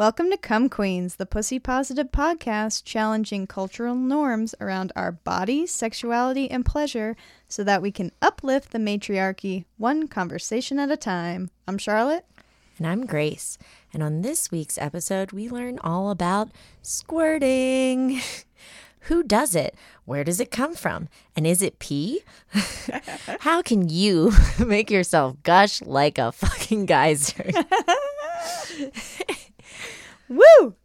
Welcome to Come Queens, the pussy positive podcast challenging cultural norms around our bodies, sexuality, and pleasure so that we can uplift the matriarchy one conversation at a time. I'm Charlotte. And I'm Grace. And on this week's episode, we learn all about squirting. Who does it? Where does it come from? And is it pee? How can you make yourself gush like a fucking geyser? Woo!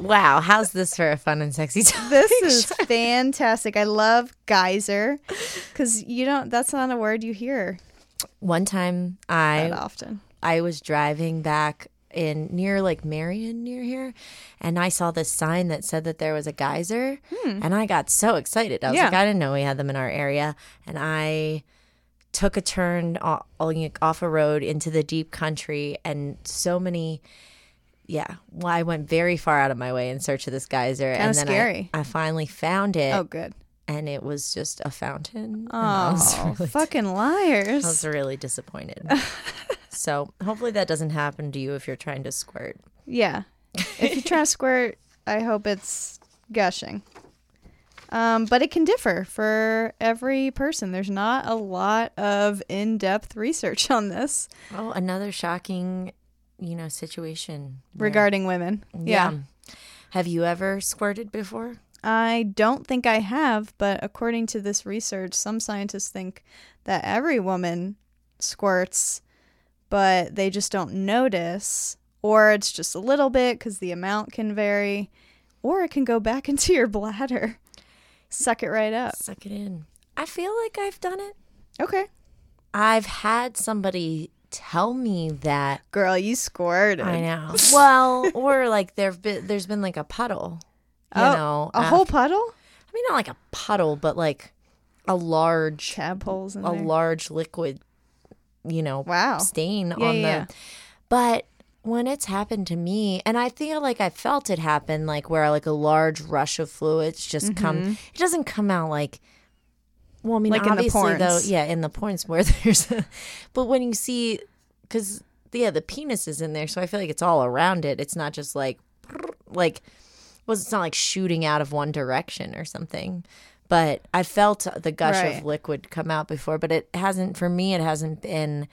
Wow, how's this for a fun and sexy topic? This is fantastic. I love geyser because you don't, that's not a word you hear One time I that often. I was driving back in near like Marion near here and I saw this sign that said that there was a geyser and I got so excited. I was Hmm. Yeah. like I didn't know we had them in our area and I took a turn off a road into the deep country and so many yeah, well, I went very far out of my way in search of this geyser, and then I- scary. I, finally found it, Oh, good. and it was just a fountain. I Oh, really fucking liars! I was really disappointed. so hopefully that doesn't happen to you if you're trying to squirt. Yeah. If you try to squirt, I hope it's gushing. Um, but it can differ for every person. There's not a lot of in depth research on this Oh, another shocking, you know, situation. where- regarding women. Yeah. Have you ever squirted before? I don't think I have, but according to this research, some scientists think that every woman squirts, but they just don't notice, or it's just a little bit because the amount can vary, or it can go back into your bladder. Suck it right up. Suck it in. I feel like I've done it. Okay. I've had somebody tell me that Girl, you squirted. I know. Well, or like there've been there's been like a puddle. You Oh, know, a af- whole puddle? I mean, not like a puddle, but like a large, Tadpoles in a there. large liquid, you know, Wow. stain Yeah, on yeah, the. But when it's happened to me, and I feel like I felt it happen, like where like a large rush of fluids just come. It doesn't come out like. Well, I mean, Mm-hmm. Like in the obviously, though, yeah, in the points where there's, a, but when you see, because yeah, the penis is in there, so I feel like it's all around it. It's not just like, like, was it's not like shooting out of one direction or something. But I felt the gush Right. of liquid come out before, but it hasn't for me. It hasn't been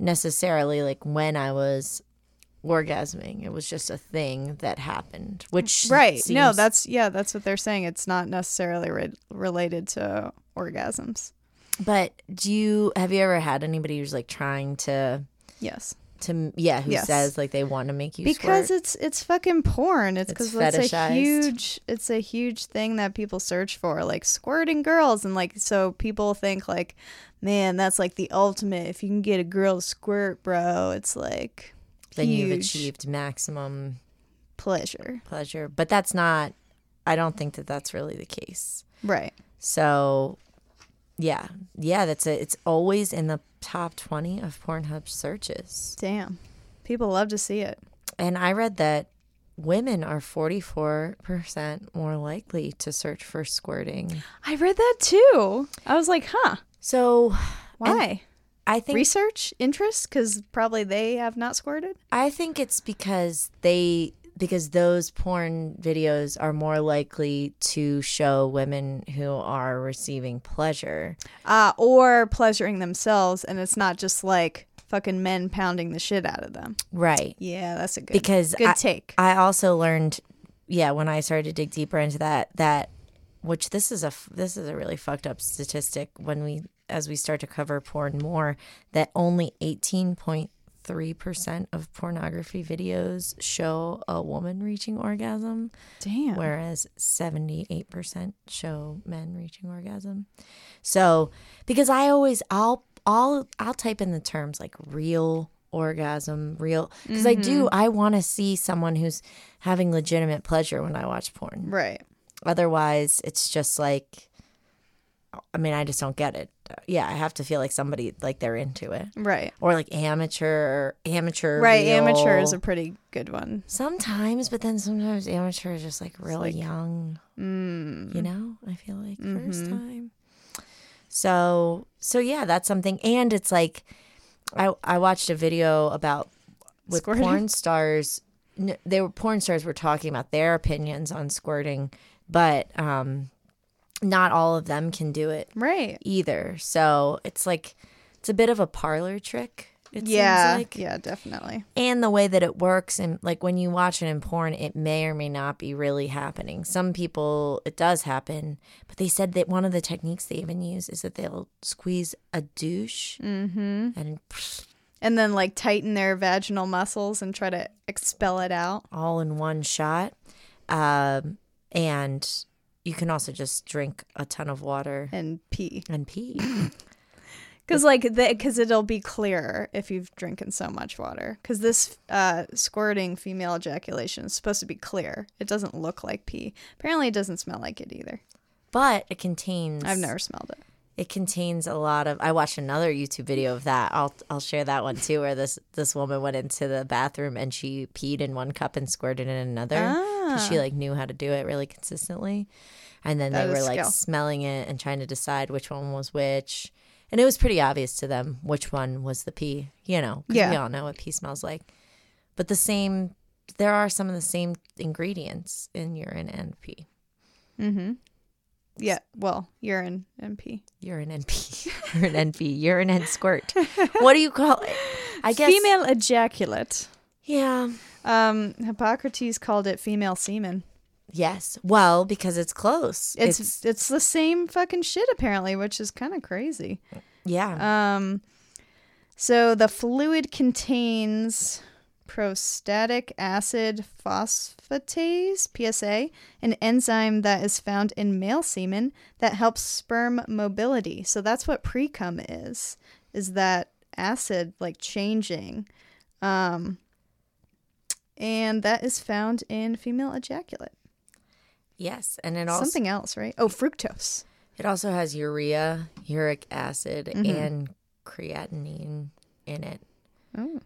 necessarily like when I was orgasming. It was just a thing that happened, which Right. no, that's, yeah, that's what they're saying. It's not necessarily re- related to orgasms. But do you have you ever had anybody who's like trying to Yes. To yeah who Yes. says like they want to make you because squirt? it's it's fucking porn. It's It's because it's, a huge it's a huge thing that people search for, like squirting girls, and like so people think like, man, that's like the ultimate. If you can get a girl to squirt, bro, it's like then you've achieved maximum pleasure. pleasure. But that's not. I don't think that that's really the case. Right. So, yeah, yeah, that's it. It's always in the top twenty of Pornhub searches. Damn. People love to see it. And I read that women are forty four percent more likely to search for squirting. I read that too. I was like, huh, So why? I think Research interest because probably they have not squirted. I think it's because they because those porn videos are more likely to show women who are receiving pleasure. uh, or pleasuring themselves, and it's not just like fucking men pounding the shit out of them. Right. Yeah, that's a good Because good I, take. I also learned yeah, when I started to dig deeper into that that which this is a this is a really fucked up statistic when we as we start to cover porn more that only 18.3% of pornography videos show a woman reaching orgasm. Damn. whereas 78% show men reaching orgasm. So, because I always I'll I'll I'll type in the terms like real orgasm, real because I do mm-hmm. I want to see someone who's having legitimate pleasure when I watch porn. Right. Otherwise, it's just like I mean, I just don't get it. Yeah, I have to feel like somebody like they're into it, Right. or like amateur, amateur. Right. Amateur is a pretty good one. sometimes, but then sometimes amateur is just like really like- young. Mm. You know, I feel like 1st Mhm. time. So so yeah, that's something, and it's like I I watched a video about with Squirting? porn stars. They were porn stars were talking about their opinions on squirting, but um, not all of them can do it Right. either. So it's like it's a bit of a parlor trick. It yeah. seems like, Yeah. Definitely. and the way that it works, and like when you watch it in porn, it may or may not be really happening. Some people it does happen, but they said that one of the techniques they even use is that they'll squeeze a douche Mm-hmm. and And then like tighten their vaginal muscles and try to expel it out. all in one shot. Um, and you can also just drink a ton of water. And pee. And pee. because like because it'll be clearer if you've drinking so much water. Because this uh, squirting female ejaculation is supposed to be clear. It doesn't look like pee. Apparently it doesn't smell like it either. But it contains i've never smelled it it contains a lot of I watched another YouTube video of that. I'll I'll share that one too where this this woman went into the bathroom and she peed in one cup and squirted in another. 'cause She Ah. like knew how to do it really consistently. And then That they were is like skill. smelling it and trying to decide which one was which. And it was pretty obvious to them which one was the pee, you know, 'cause we all know what pee smells like. But the same there are some of the same ingredients in urine and pee. mm-hmm yeah well urine and pee Urine and pee. urine and pee. Urine and squirt. What do you call it? I guess female ejaculate Yeah. um hippocrates called it female semen Yes. Well, because it's close. it's it's, the same fucking shit apparently which is kind of crazy yeah. Um, so the fluid contains prostatic acid phosphatase (PSA), an enzyme that is found in male semen that helps sperm mobility. So that's what pre-cum is. Is that acid like changing? Um, and that is found in female ejaculate. yes, and it also Something else, right? Oh, fructose. it also has urea, uric acid, Mm-hmm. and creatinine in it. Oh.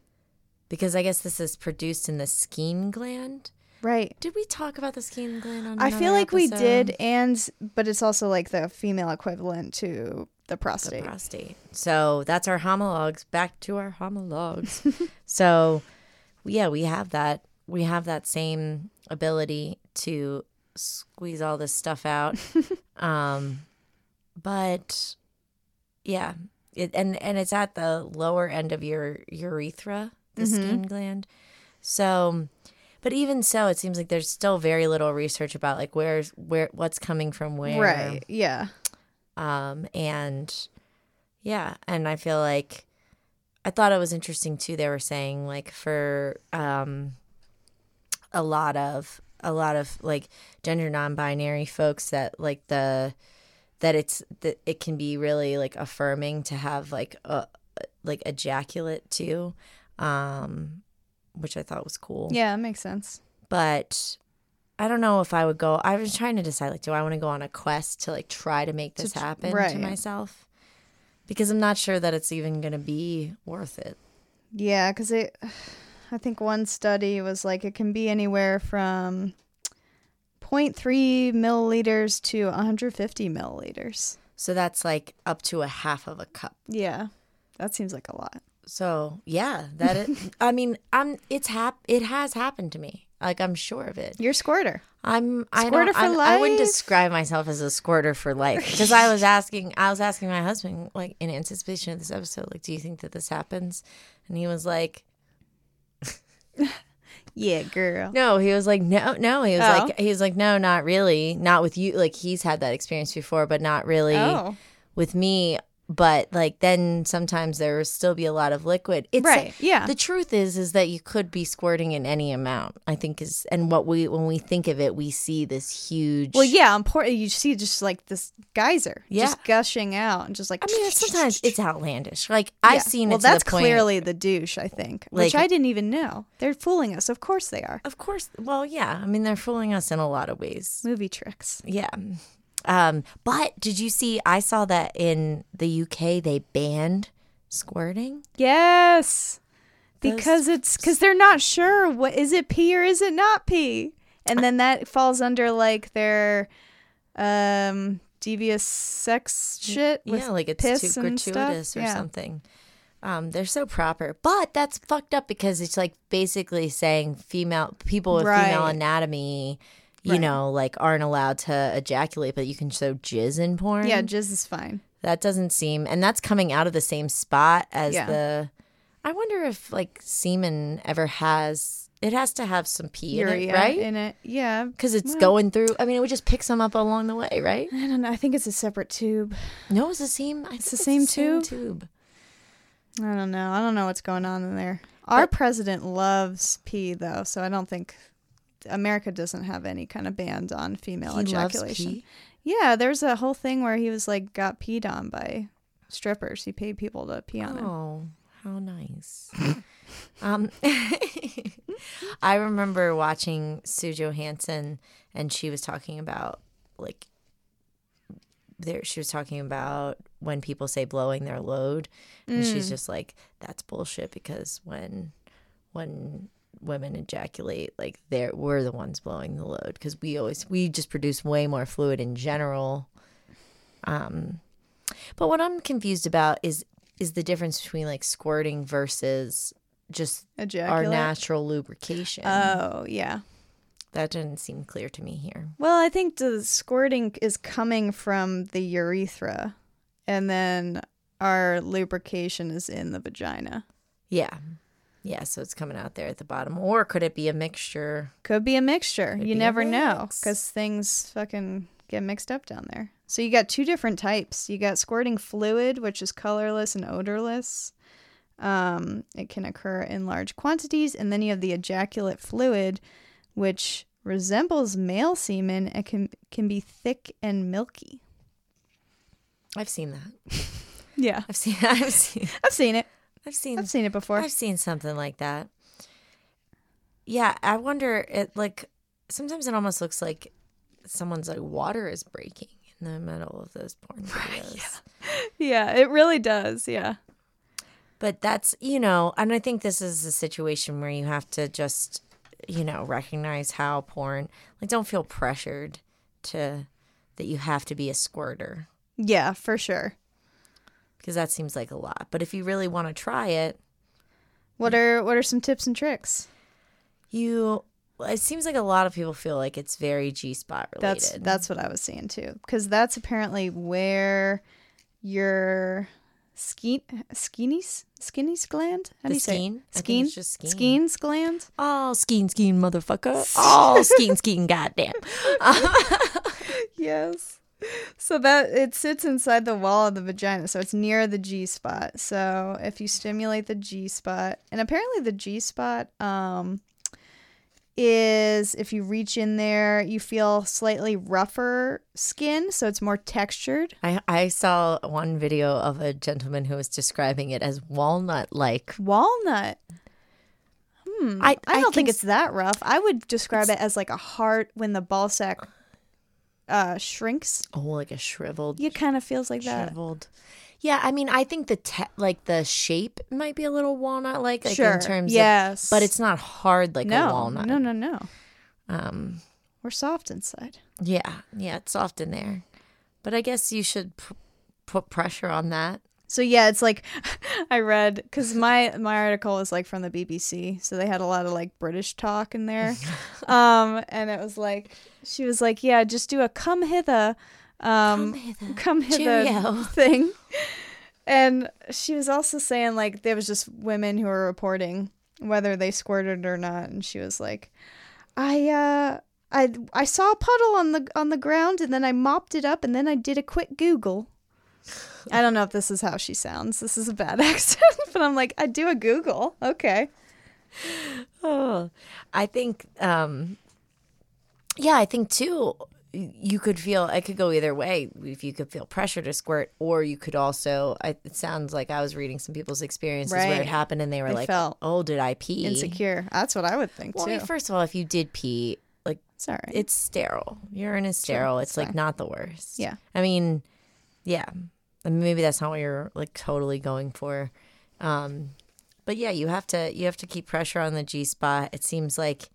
Because I guess this is produced in the skin gland. Right. Did we talk about the skin gland on I feel like we did, and but it's also like the female equivalent to the the prostate. prostate. So that's our homologs. Back to our homologs. so yeah, we have that. We have that same ability to squeeze all this stuff out. um, but yeah, it, and and it's at the lower end of your urethra, the skin gland. So, but even so, it seems like there's still very little research about like where's where what's coming from where Right. Yeah. um and yeah and i feel like i thought it was interesting too they were saying like for um a lot of a lot of like gender non-binary folks that like the that it's that it can be really like affirming to have like a like ejaculate too um which i thought was cool Yeah, it makes sense. but I don't know if I would go. I was trying to decide like, do I want to go on a quest to like try to make this tr- happen right. to myself? Because I'm not sure that it's even going to be worth it. Yeah, because it. I think one study was like it can be anywhere from 0.3 milliliters to 150 milliliters. So that's like up to a half of a cup. Yeah, that seems like a lot. So yeah, that it. I mean, I'm. It's hap. It has happened to me. Like I'm sure of it. You're a squirter. I'm. I Squirter for I'm- I wouldn't describe myself as a squirter for life because I was asking. I was asking my husband like in anticipation of this episode, like, do you think that this happens? And he was like, Yeah, girl. No, he was like, no, no. He was Oh. like, he was like, no, not really. Not with you. Like he's had that experience before, but not really Oh, with me. But like then sometimes there will still be a lot of liquid. It's right. Yeah. The truth is, is that you could be squirting in any amount. I think is, and what we when we think of it, we see this huge. well, yeah. Important. You see just like this geyser, Yeah. just gushing out, and just like. I mean, sometimes it's outlandish. Like Yeah. I've seen Well, that's the clearly the douche. I think, which I didn't even know. They're fooling us. Of course they are. Of course. Well, yeah. I mean, they're fooling us in a lot of ways. Movie tricks. Yeah. Um, but did you see? I saw that in the UK they banned squirting. Yes. Those- Because it's because they're not sure what is it pee or is it not pee, and then that falls under like their um devious sex shit. With yeah, like it's piss too stuff. gratuitous or Yeah. something. Um, they're so proper, but that's fucked up because it's like basically saying female people with female anatomy, you Right. know, like aren't allowed to ejaculate, but you can show jizz in porn. Yeah, jizz is fine. that doesn't seem, and that's coming out of the same spot as Yeah. the. I wonder if like semen ever has. It has to have some pee in it, right? in it. Yeah. Because it's going through. I mean, it would just pick some up along the way, right? I don't know. I think it's a separate tube. No, it's the same. I think the same tube? tube. I don't know. I don't know what's going on in there. Our president loves pee though, so I don't think America doesn't have any kind of ban on female He ejaculation. Yeah, there's a whole thing where he was like got peed on by strippers. He paid people to pee on him. Oh, how nice. um, I remember watching Sue Johanson, and she was talking about like there. She was talking about when people say blowing their load, and she's just like, "That's bullshit," because when when women ejaculate, like they're we're the ones blowing the load because we always we just produce way more fluid in general. Um, but what I'm confused about is is the difference between like squirting versus just our natural lubrication. Oh yeah. that didn't seem clear to me here. Well, I think the squirting is coming from the urethra, and then our lubrication is in the vagina. Yeah. Yeah, so it's coming out there at the bottom. Or could it be a mixture? Could be a mixture. Could you never know because things fucking get mixed up down there. So you got two different types. You got squirting fluid, which is colorless and odorless. Um, it can occur in large quantities, and then you have the ejaculate fluid, which resembles male semen and can can be thick and milky. I've seen that. Yeah, I've seen I've seen I've seen it. I've seen I've seen it before. I've seen something like that. Yeah, I wonder it like sometimes it almost looks like someone's like water is breaking in the middle of those porn videos. yeah, it really does. Yeah. But that's, you know, and I think this is a situation where you have to just, you know, recognize how porn, like, don't feel pressured to that you have to be a squirter Yeah, for sure. Because that seems like a lot. But if you really want to try it, What are what are some tips and tricks? you, it seems like a lot of people feel like it's very G spot related. That's that's what I was saying too, because that's apparently where your ske skinny's skinny's gland. How The do you say? skeen? it? I think Skeen. just skeen. Skene's gland. oh, skeen, skeen, motherfucker. Oh, skeen, skeen, goddamn. Yes. So that it sits inside the wall of the vagina, so it's near the G spot. So if you stimulate the G spot, and apparently the G spot um is if you reach in there, you feel slightly rougher skin, so it's more textured. I, I saw one video of a gentleman who was describing it as walnut like. Walnut. Hmm. I- I, I don't think it's that rough. I would describe it as like a heart when the ball sack uh shrinks. Oh, like a shriveled It kind of feels like that. shriveled. Yeah, I mean, I think the te- like the shape might be a little walnut like, like sure. in terms yes. of, but it's not hard like no, a walnut. no, no, no. Um, We're soft inside. yeah, yeah, it's soft in there, but I guess you should p- put pressure on that. So yeah, it's like I read because my my article was like from the BBC, so they had a lot of like British talk in there, um, and it was like she was like, yeah, just do a come hither, um, Come hither. come hither Cheerio. thing, and she was also saying like there was just women who were reporting whether they squirted or not, and she was like, I uh. I, I saw a puddle on the on the ground and then I mopped it up and then I did a quick Google. I don't know if this is how she sounds. This is a bad accent, but I'm like, I do a Google. Okay. Oh, I think, um, yeah, I think too. You could feel it could go either way. If you could feel pressure to squirt, or you could also. I, it sounds like I was reading some people's experiences where it happened, and they were They like, felt "Oh, did I pee?" Insecure. That's what I would think Well, I too. mean, first of all, if you did pee, like It's all right. it's sterile. Urine is sterile. it's it's like not the worst. Yeah. I mean, yeah. Maybe that's not what you're like totally going for. Um, but yeah, you have to you have to keep pressure on the G spot. It seems like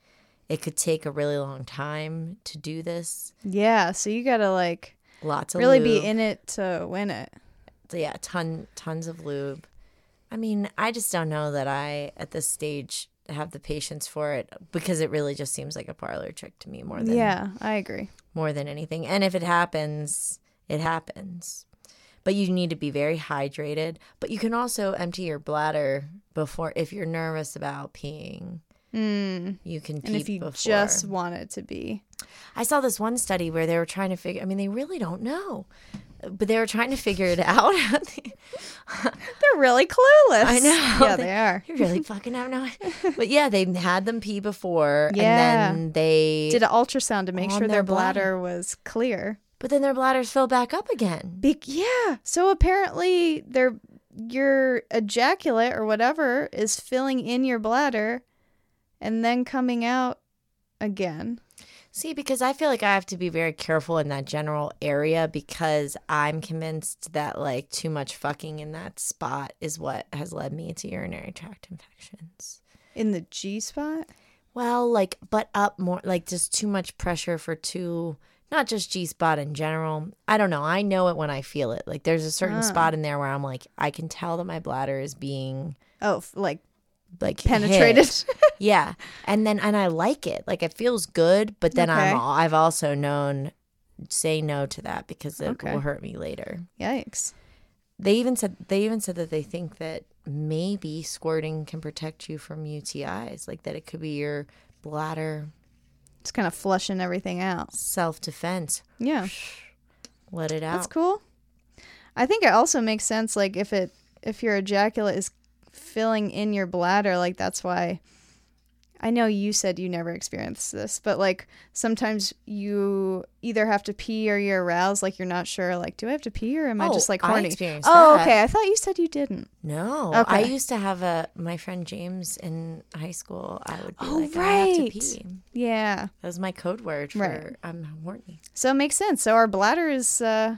it could take a really long time to do this. yeah. So you gotta like Lots of really lube. be in it to win it. yeah, ton tons of lube. I mean, I just don't know that I at this stage have the patience for it because it really just seems like a parlor trick to me more than Yeah, I agree. more than anything. And if it happens, it happens. But you need to be very hydrated. But you can also empty your bladder before if you're nervous about peeing. Mm. You can pee And if you before. just want it to be, I saw this one study where they were trying to figure. I mean, they really don't know, but they were trying to figure it out. they're really clueless. I know. Yeah, they are. You really fucking have no. But yeah, they had them pee before, Yeah. and then they Did an ultrasound to make sure their their bladder. bladder was clear. But then their bladders fill back up again. Be- yeah. So apparently, their your ejaculate or whatever is filling in your bladder, and then coming out again. See, because I feel like I have to be very careful in that general area because I'm convinced that like too much fucking in that spot is what has led me to urinary tract infections. In the G spot? Well, like, but up more, like just too much pressure for too, not just G spot in general. I don't know. I know it when I feel it. Like, there's a certain Ah. spot in there where I'm like, I can tell that my bladder is being Oh, like like penetrated. yeah, and then and I like it. Like it feels good, but then I'm I've also known say no to that because it Okay. will hurt me later. Yikes. They even said they even said that they think that maybe squirting can protect you from UTIs, like that it could be your bladder It's kind of flushing everything out. self defense. Yeah. Let it out. That's cool. I think it also makes sense like if it if your ejaculate is filling in your bladder like that's why I know you said you never experienced this, but like sometimes you either have to pee or you're aroused like you're not sure like do I have to pee or am I Oh, just like I horny? experienced oh, that. okay. I thought you said you didn't. No, I Okay. used to have a my friend James in high school. I would be Oh, like, I have to right. pee. Yeah. That was my code word for Right. I'm horny. So it makes sense. So our bladder is uh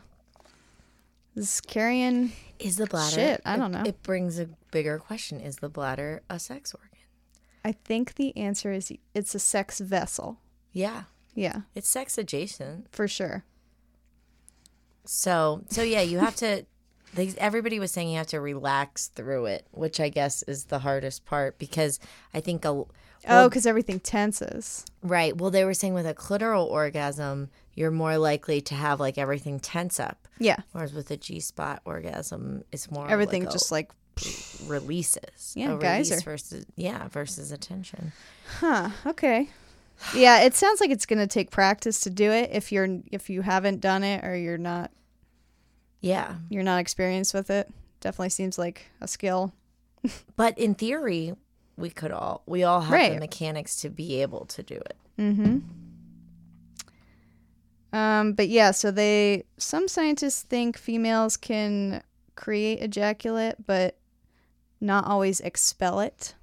is carrying Is the bladder? Shit, I don't know. It brings a bigger question: Is the bladder a sex organ? I think the answer is it's a sex vessel. Yeah, Yeah, it's sex adjacent. for sure. So, so yeah, you have to. They, everybody was saying you have to relax through it, which I guess is the hardest part because I think a Oh, because everything tenses. right. Well, they were saying with a clitoral orgasm, you're more likely to have like everything tense up, Yeah, whereas with a G spot orgasm, it's more everything like a- just like, releases. Yeah, a guys release are- versus yeah versus attention. huh? Okay. Yeah, it sounds like it's gonna take practice to do it. If you're if you haven't done it or you're not Yeah, you're not experienced with it, definitely seems like a skill. but in theory, we could all we all have the mechanics to be able to do it. Mm-hmm. Um, but yeah, so they some scientists think females can create ejaculate, but not always expel it.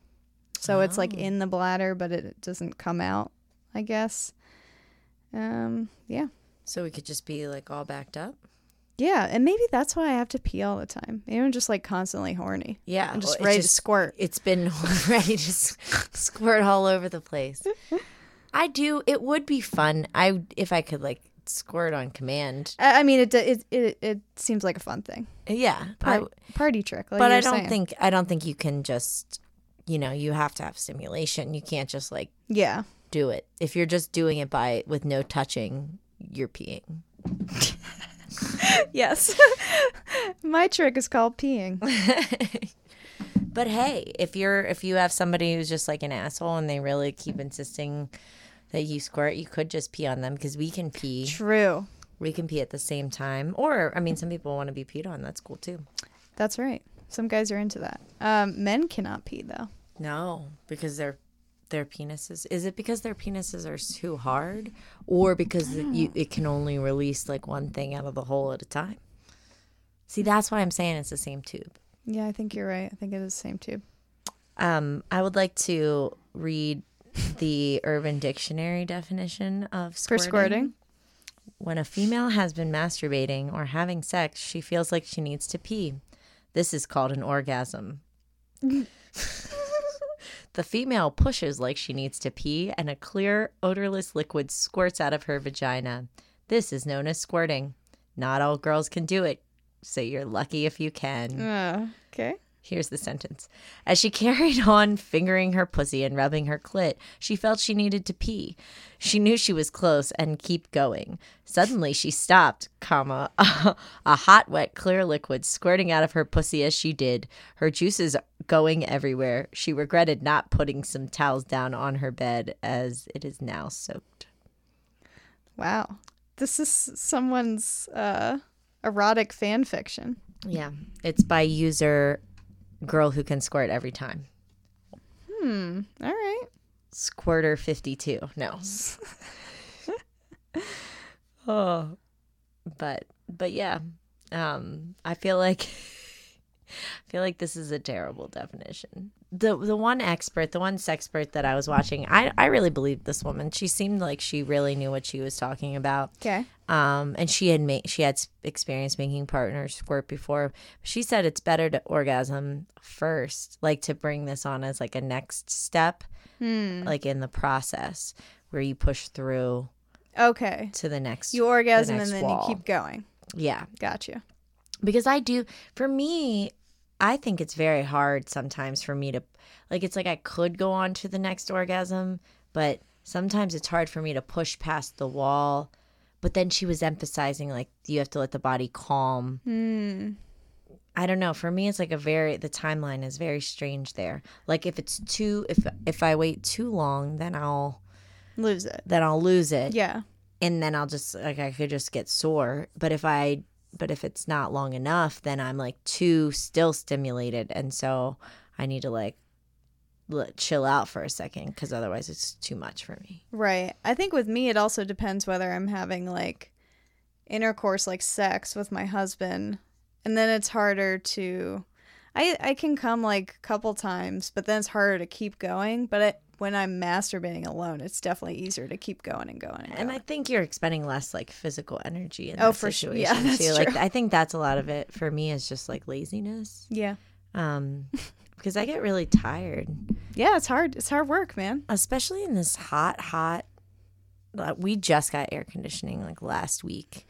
So it's like Oh. in the bladder, but it doesn't come out. I guess. Um, yeah, So we could just be like all backed up. yeah, and maybe that's why I have to pee all the time. Maybe I'm just like constantly horny. Yeah, I'm just well, ready to squirt. It's been ready to squirt all over the place. I do. It would be fun. I if I could like squirt on command. I, I mean, it, it it it seems like a fun thing, Yeah, I, party trick. Like but I don't saying. think I don't think you can just. You know, you have to have stimulation. You can't just like Yeah. do it. If you're just doing it by with no touching, you're peeing. Yes. My trick is called peeing. But hey, if you're if you have somebody who's just like an asshole and they really keep insisting that you squirt, you could just pee on them because we can pee. True. We can pee at the same time. Or I mean some people want to be peed on. That's cool too. That's right. Some guys are into that. Um, men cannot pee though. No, because their their penises is it because their penises are too hard or because it, you, it can only release like one thing out of the hole at a time? See, that's why I'm saying it's the same tube. Yeah, I think you're right. I think it is the same tube. Um, I would like to read the Urban Dictionary definition of For squirting. squirting? When a female has been masturbating or having sex, she feels like she needs to pee. This is called an orgasm. the female pushes like she needs to pee, and a clear, odorless liquid squirts out of her vagina. This is known as squirting. Not all girls can do it, so you're lucky if you can. Uh, okay. Here's the sentence. As she carried on fingering her pussy and rubbing her clit, she felt she needed to pee. She knew she was close and keep going. Suddenly she stopped, comma, a hot, wet, clear liquid squirting out of her pussy as she did, her juices going everywhere. She regretted not putting some towels down on her bed as it is now soaked. Wow. This is someone's uh, erotic fan fiction. Yeah. It's by user girl who can squirt every time. Hmm. All right. Squirter 52. No. oh. But but yeah. Um I feel like I feel like this is a terrible definition. The the one expert, the one sexpert that I was watching, I I really believed this woman. She seemed like she really knew what she was talking about. Okay. Um, and she had made she had experience making partners squirt before. She said it's better to orgasm first, like to bring this on as like a next step, Hmm. like in the process where you push through Okay. to the next. You orgasm next and then wall. you keep going. yeah, Gotcha. because I do. For me, I think it's very hard sometimes for me to, like, it's like I could go on to the next orgasm, but sometimes it's hard for me to push past the wall. But then she was emphasizing like you have to let the body calm. Hmm. I don't know. For me, it's like a very the timeline is very strange there. Like if it's too if if I wait too long, then I'll Lose it. then I'll lose it, Yeah. and then I'll just like I could just get sore. But if I but if it's not long enough, then I'm like too still stimulated, and so I need to like chill out for a second because otherwise it's too much for me. Right. I think with me, it also depends whether I'm having like intercourse, like sex with my husband, and then it's harder to. I I can come like a couple times, but then it's harder to keep going. But it, when I'm masturbating alone, it's definitely easier to keep going and going and, And going. I think you're expending less like physical energy in Oh, for sure. Yeah, that's too. Like true. I think that's a lot of it for me is just like laziness. yeah. Um, because I get really tired. Yeah, it's hard. It's hard work, man. especially in this hot, hot. We just got air conditioning like last week,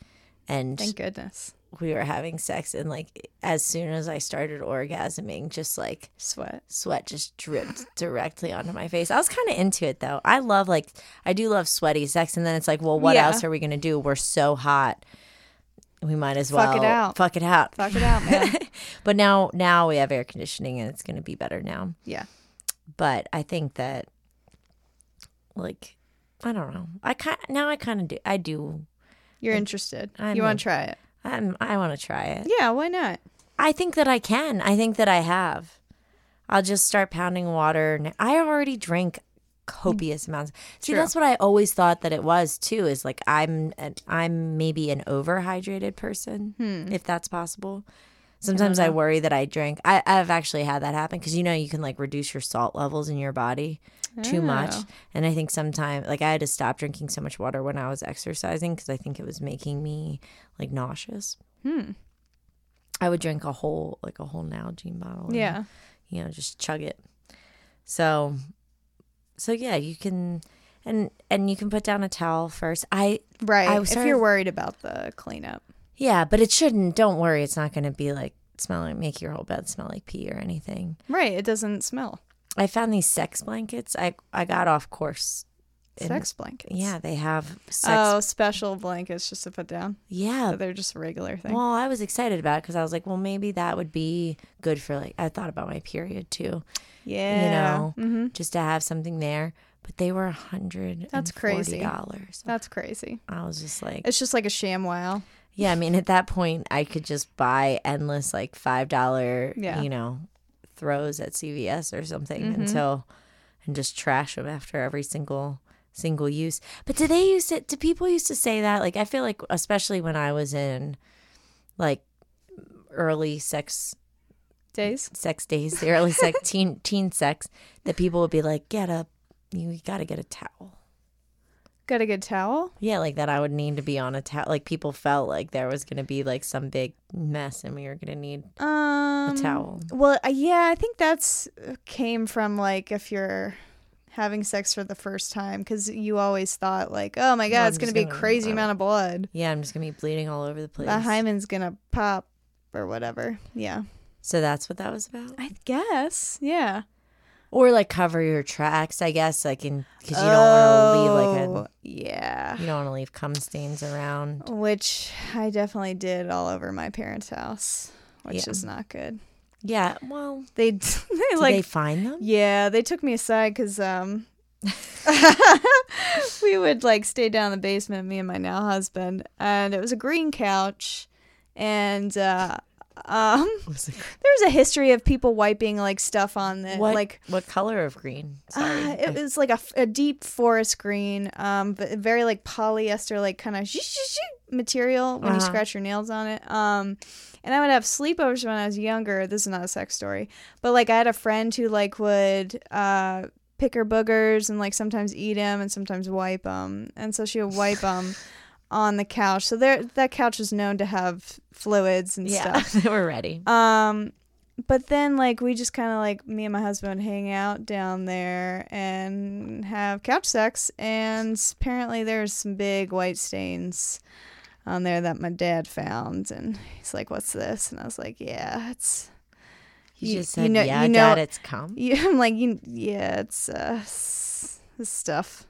and Thank goodness. We were having sex, and like as soon as I started orgasming, just like Sweat. sweat just dripped directly onto my face. I was kind of into it though. I love like I do love sweaty sex, and then it's like, well, what Yeah. else are we gonna do? We're so hot. We might as well Fuck it out. Fuck it out. Fuck it out, man. but now, now we have air conditioning, and it's gonna be better now. yeah. but I think that like I don't know. I kind now I kind of do. I do. You're interested. I'm you want to try it? I'm. I want to try it. Yeah. Why not? I think that I can. I think that I have. I'll just start pounding water. and I already drink copious mm. amounts. See, True. that's what I always thought that it was too. Is like I'm. an- I'm maybe an overhydrated person, hmm. if that's possible. Sometimes I, worry that I drink. I, I've actually had that happen because you know you can like reduce your salt levels in your body too much, Oh. and I think sometimes like I had to stop drinking so much water when I was exercising because I think it was making me like nauseous. Hmm. I would drink a whole like a whole Nalgene bottle. and, Yeah. you know, just chug it. So, so yeah, you can, and and you can put down a towel first. I Right. I if you're worried about the cleanup. Yeah, but it shouldn't. Don't worry, it's not going to be like smelling, make your whole bed smell like pee or anything. Right. It doesn't smell. I found these sex blankets. I I got off course. in- Sex blankets. Yeah, they have sex. Oh, special blankets just to put down. yeah. But they're just regular thing. Well, I was excited about it because I was like, well, maybe that would be good for like. I thought about my period too. yeah. You know, hmm just to have something there. But they were a hundred. That's crazy. Dollars. That's crazy. I was just like, It's just like a ShamWow. Yeah. I mean, at that point, I could just buy endless like five dollar, Yeah. you know, throws at CVS or something Mhm. until and just trash them after every single single use. But do they use it? Do people used to say that? Like, I feel like, especially when I was in like early sex Days. sex days, the early sex teen teen sex, that people would be like, get a you got to get a towel. Got a good towel? Yeah, like that I would need to be on a towel. Like people felt like there was going to be like some big mess and we were going to need Um, a towel. Well, yeah, I think that's uh, came from like if you're having sex for the first time because you always thought like, oh my god, Well, it's gonna be a crazy amount of blood. Yeah, I'm just going to be bleeding all over the place. The hymen's gonna pop or whatever. Yeah, so that's what that was about? I guess. Yeah. Or like cover your tracks, I guess, like in because you don't want to leave like Oh, a yeah. you don't want to leave cum stains around. Which I definitely did all over my parents' house, which Yeah. is not good. Yeah, well, They they did like they find them? Yeah, they took me aside because um, we would like stay down in the basement, me and my now husband, and it was a green couch, and uh, um, there's a history of people wiping like stuff on the What like. what color of green? Sorry, Uh, it was like a deep forest green, um, but very like polyester, like kind of material when you Uh-huh. scratch your nails on it. Um, and I would have sleepovers when I was younger. This is not a sex story, but like I had a friend who like would uh pick her boogers and like sometimes eat them and sometimes wipe them, and so she would wipe them on the couch. So there, that couch is known to have fluids and yeah, stuff. they were ready. Um, but then like we just kind of like me and my husband hang out down there and have couch sex, and apparently there's some big white stains on there that my dad found, and he's like, "What's this?" And I was like, "Yeah, it's." You, you- just you said, know- yeah, you know- Dad, it's. Yeah, I'm like, you, yeah, it's uh, stuff.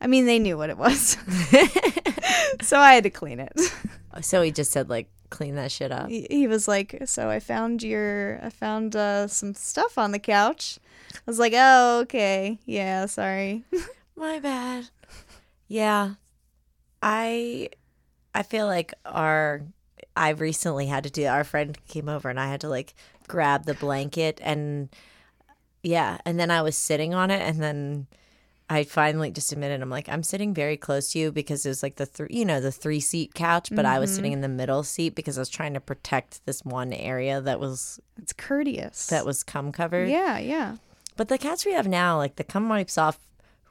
I mean, they knew what it was, so I had to clean it. so he just said, like, clean that shit up. he he was like, "So I found your, I found uh, some stuff on the couch." I was like, "Oh, okay, yeah, sorry." My bad. Yeah. I I feel like our I recently had to do our friend came over and I had to like grab the blanket and yeah, and then I was sitting on it and then I finally just admitted I'm like I'm sitting very close to you because it was like the three you know the three seat couch but I was sitting in the middle seat because I was trying to protect this one area that was It's courteous. that was cum covered. yeah, yeah, But the cats we have now like the cum wipes off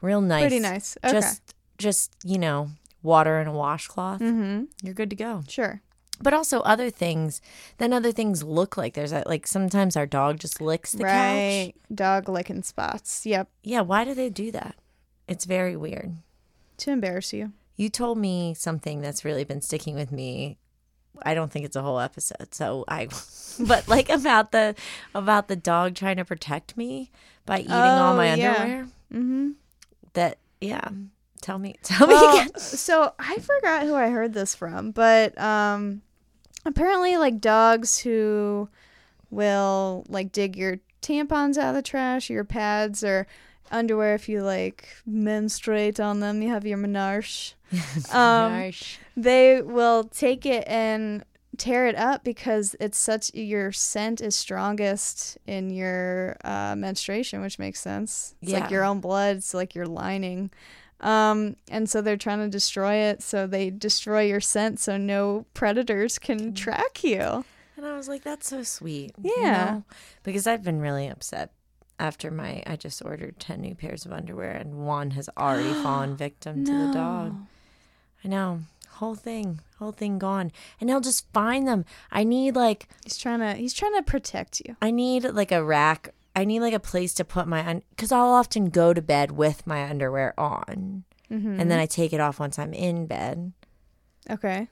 real nice. pretty nice. Okay, Just just, you know, water and a washcloth. mm-hmm. You're good to go. sure. But also other things, then other things look like there's a, like sometimes our dog just licks the right, couch. dog licking spots. Yep, Yeah, why do they do that? It's very weird. to embarrass you. You told me something that's really been sticking with me. I don't think it's a whole episode. So I but like about the about the dog trying to protect me by eating all Oh, my yeah. underwear. Mm-hmm. That yeah. Tell me tell me again. so I forgot who I heard this from, but um, apparently, like dogs who will like dig your tampons out of the trash, your pads, or underwear if you like menstruate on them. You have your menarche. Um, they will take it and tear it up because it's such your scent is strongest in your uh, menstruation, which makes sense. It's Yeah. like your own blood. It's like your lining. Um, and so they're trying to destroy it. So they destroy your scent so no predators can track you. And I was like, that's so sweet. you Yeah. know? Because I've been really upset after my, I just ordered 10 new pairs of underwear and one has already fallen victim to the dog. I know. Whole thing, whole thing gone. And he'll just find them. I need like, He's trying to he's trying to protect you. I need like a rack. I need like a place to put my, un- because I'll often go to bed with my underwear on. Mm-hmm. And then I take it off once I'm in bed. Okay.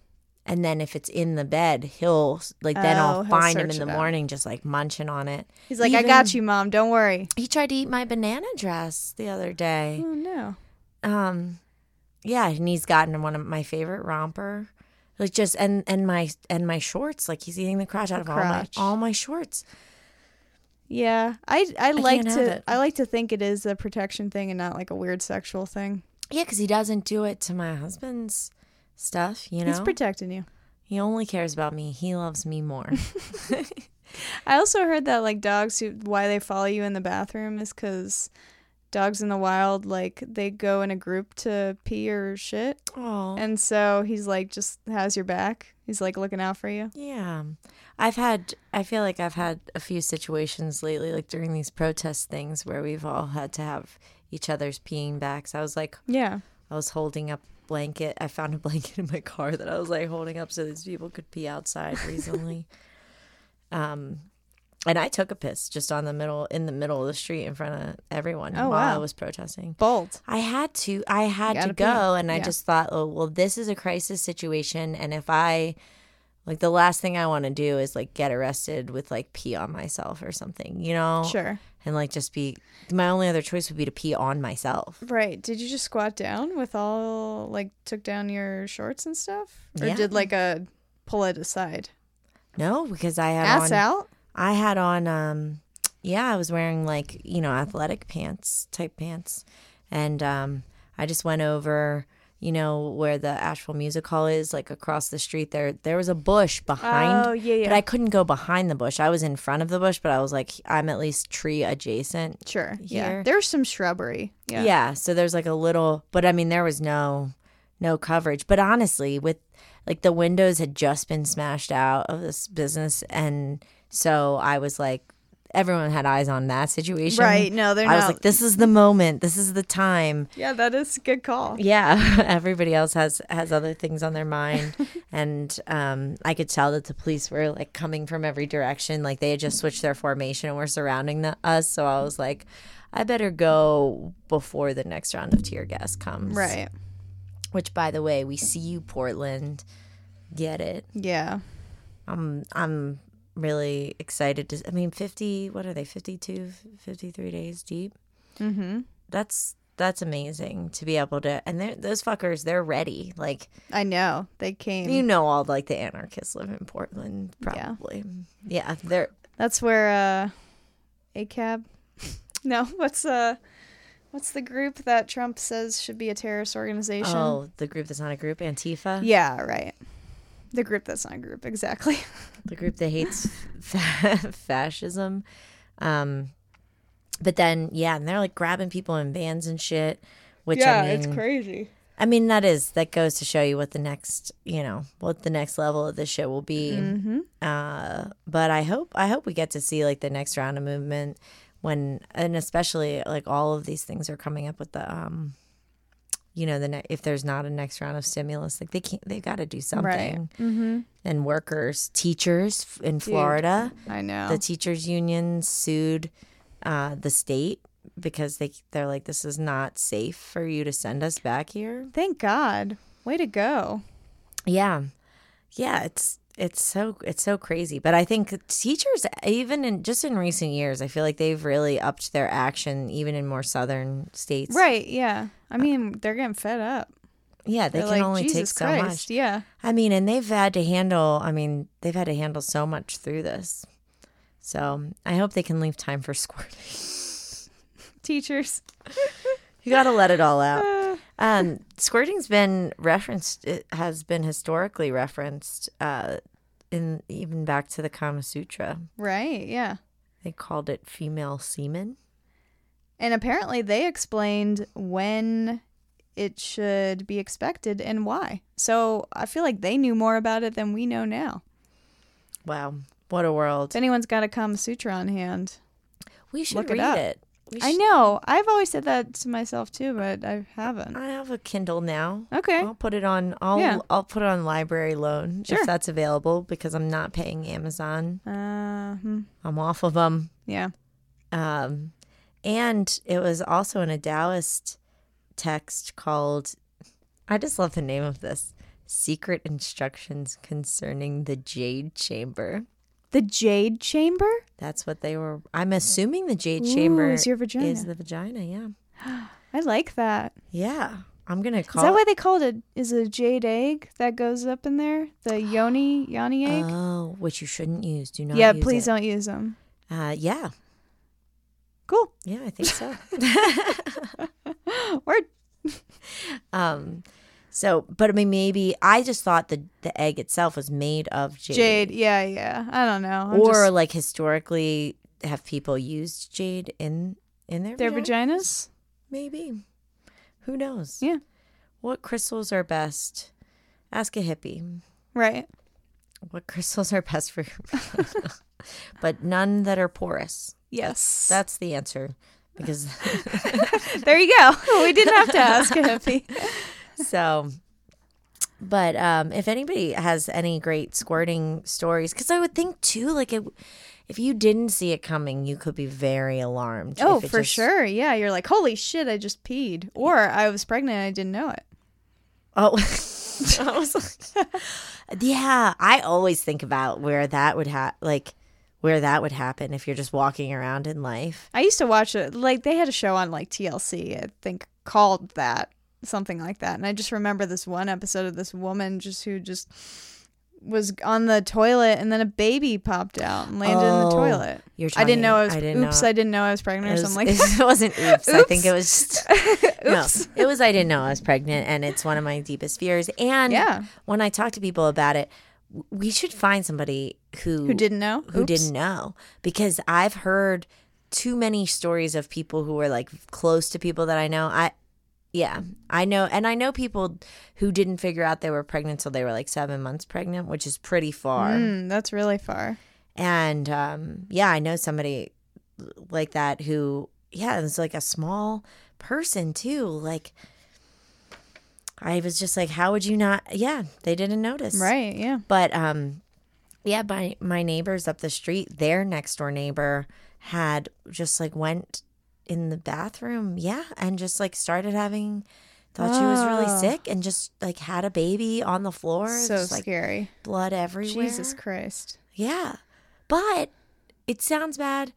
And then if it's in the bed, he'll like then Oh, I'll find him in the out. morning just like munching on it. He's like, I got you, mom. Don't worry. He tried to eat my banana dress the other day. Oh no. Um yeah, and he's gotten one of my favorite romper. Like just and and my and my shorts, like he's eating the crotch out of all my all my shorts. Yeah, I I like can't have to. I like to think it is a protection thing and not like a weird sexual thing. Yeah, because he doesn't do it to my husband's stuff. You know, He's protecting you. he only cares about me. He loves me more. I also heard that like dogs who why they follow you in the bathroom is because dogs in the wild like they go in a group to pee or shit, oh, and so he's like just has your back. He's like looking out for you. Yeah. I've had, I feel like I've had a few situations lately, like during these protest things, where we've all had to have each other's peeing backs. I was like, Yeah. I was holding up blanket. I found a blanket in my car that I was like holding up so these people could pee outside recently. um, and I took a piss just on the middle in the middle of the street in front of everyone Oh, while I was protesting. Bold. I had to. I had to pee. go, and I just thought, oh well, this is a crisis situation, and if I like the last thing I want to do is like get arrested with like pee on myself or something, you know? Sure. And like just be my only other choice would be to pee on myself. Right. Did you just squat down with all like took down your shorts and stuff? Or Yeah. did like a pull it aside? No, because I had Ass on out? I had on um yeah, I was wearing like, you know, athletic pants, type pants. And um I just went over, you know, where the Asheville Music Hall is, like across the street there. There was a bush behind Oh, yeah, yeah. But I couldn't go behind the bush. I was in front of the bush, but I was like I'm at least tree adjacent. Sure. Yeah. There's some shrubbery. Yeah. Yeah. so there's like a little but I mean there was no no coverage. But honestly, with like the windows had just been smashed out of this business and so I was like everyone had eyes on that situation. Right. No, they're I was like this is the moment. This is the time. yeah, that is a good call. Yeah, everybody else has has other things on their mind, and um, I could tell that the police were like coming from every direction. Like they had just switched their formation and were surrounding the, us. So I was like, I better go before the next round of tear gas comes. Right. Which, by the way, we see you, Portland. Get it? Yeah. I'm I'm really excited to. I mean, fifty. What are they? 52, 53 days deep. Mm-hmm. That's that's amazing to be able to. And those fuckers, they're ready. Like. I know. They came. You know, all like the anarchists live in Portland, probably. Yeah, they're That's where uh a cab. No, what's uh what's the group that Trump says should be a terrorist organization? oh the group that's not a group, Antifa, Yeah, right. The group that's not a group, exactly. the group that hates fa- fascism. Um, but then yeah, and they're like grabbing people in vans and shit. Which I mean, it's crazy. I mean that is that goes to show you what the next you know what the next level of this shit will be. Mm-hmm. Uh, but I hope I hope we get to see like the next round of movement when and especially like all of these things are coming up with the um you know the ne- if there's not a next round of stimulus like they can't they've got to do Right. something Mm-hmm. and workers teachers in Florida I know. the teachers union sued uh the state because they they're like this is not safe for you to send us back here Thank God. Way to go. Yeah. Yeah, it's it's so it's so crazy. But I think teachers even in just in recent years, I feel like they've really upped their action even in more southern states. Right, yeah. I uh, mean, they're getting fed up. Yeah, they They're can like, only take Jesus so much. Yeah. I mean, and they've had to handle I mean, they've had to handle so much through this. So I hope they can leave time for squirting. Teachers. You gotta let it all out. Um, squirting's been referenced. It has been historically referenced, uh, in even back to the Kama Sutra. right, yeah. They called it female semen. And apparently they explained when it should be expected and why. So I feel like they knew more about it than we know now. Wow, what a world! If anyone's got a Kama Sutra on hand, We should look it read up. it. I know. I've always said that to myself too, but I haven't. I have a Kindle now. Okay. I'll put it on. I'll Yeah. I'll put it on library loan Sure. if that's available because I'm not paying Amazon. Uh, hmm. I'm off of them. yeah. Um, and it was also in a Taoist text called. I just love the name of this. Secret instructions concerning the Jade Chamber. The Jade Chamber? That's what they were. I'm assuming the Jade Ooh, Chamber is your vagina. is the vagina. Yeah. I like that. Yeah. I'm gonna call. Is that why they called it? Is a jade egg that goes up in there? The yoni yoni egg? Oh, which you shouldn't use. Do not. Use. Yeah, please it. don't use them. Uh, yeah, Cool. yeah, I think so. Word. um, so, but I mean, maybe I just thought the the egg itself was made of jade, Jade. Yeah, yeah. I don't know. I'm or just- like historically, have people used jade in in their their vagina? vaginas? Maybe. Who knows? Yeah. What crystals are best? Ask a hippie. Right. What crystals are best for? but none that are porous. Yes. That's the answer. because There you go. We didn't have to ask a hippie. so but um if anybody has any great squirting stories because i would think too like it, if you didn't see it coming you could be very alarmed Oh, for just- sure. Yeah, you're like, holy shit, I just peed, or I was pregnant and I didn't know it. oh I was like- yeah i always think about where that would have like where that would happen if you're just walking around in life I used to watch it. Like they had a show on like TLC, I think called that something like that. And I just remember this one episode of this woman just who just was on the toilet and then a baby popped out and landed in the Oh, toilet. you're I didn't know I was. I didn't oops, know- I didn't know I was pregnant it or something like that. it wasn't oops. I think it was just Oops. no. It was I didn't know I was pregnant, and it's one of my deepest fears. And Yeah. when I talk to people about it, we should find somebody who Who didn't know? who Oops. didn't know because I've heard too many stories of people who were like close to people that I know. I yeah, I know and I know people who didn't figure out they were pregnant until they were like 7 months pregnant, which is pretty far. Mm, that's really far. And um yeah, I know somebody like that who yeah, it's like a small person too. Like I was just like how would you not yeah, they didn't notice. Right. Yeah. But um yeah, my my neighbors up the street, their next door neighbor had just like went in the bathroom, yeah, and just like started having thought she was really Oh. sick and just like had a baby on the floor, So just like scary. blood everywhere. Jesus Christ. Yeah. But it sounds bad,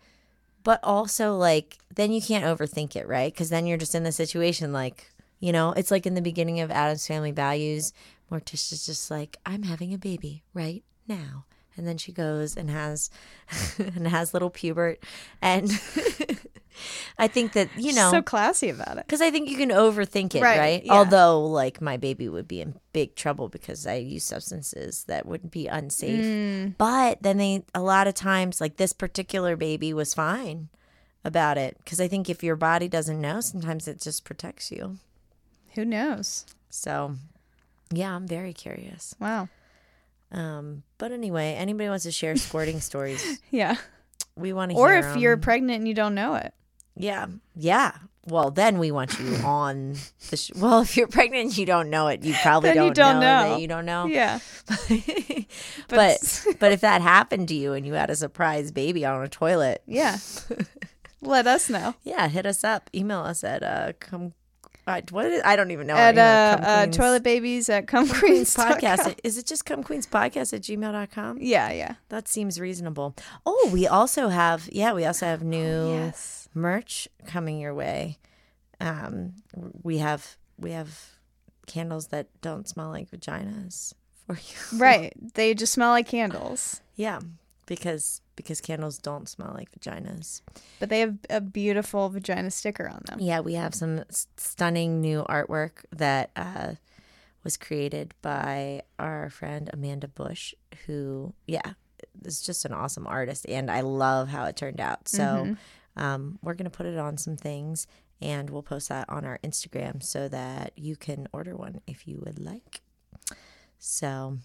but also like then you can't overthink it, right? Because then you're just in the situation like, you know, it's like in the beginning of Addams Family Values, Morticia's just like, I'm having a baby right now. And then she goes and has and has little Pubert and I think that, you know, so classy about it. because I think you can overthink it, Right, right? yeah. Although, like, my baby would be in big trouble because I use substances that would be unsafe. Mm. But then they, a lot of times, like this particular baby was fine about it. Because I think if your body doesn't know, sometimes it just protects you. Who knows? So, yeah, I'm very curious. Wow. Um, but anyway, anybody wants to share squirting stories, Yeah. we want to Or if you're pregnant and you don't know it. Yeah. Yeah. Well, then we want you on the sh- Well, if you're pregnant and you don't know it, you probably don't, you don't know, know. you don't know. Yeah. but but if that happened to you and you had a surprise baby on a toilet, Yeah. Let us know. yeah, hit us up. Email us at uh come uh, what is, I don't even know. At uh, uh toilet babies at Come Queens podcast. Is it just come queens podcast at gmail.com? Yeah, yeah. That seems reasonable. Oh, we also have yeah, we also have new Yes. Merch coming your way. Um, we have we have candles that don't smell like vaginas for you. Right. They just smell like candles. Yeah, because because candles don't smell like vaginas. But they have a beautiful vagina sticker on them. Yeah, we have some stunning new artwork that uh, was created by our friend Amanda Bush, who yeah is just an awesome artist, and I love how it turned out. So um, we're going to put it on some things and we'll post that on our Instagram so that you can order one if you would like. So,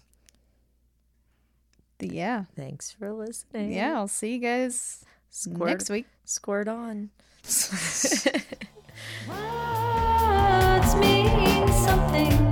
yeah. Thanks for listening. Yeah, I'll see you guys squirt, next week. Squirt on. Words mean something.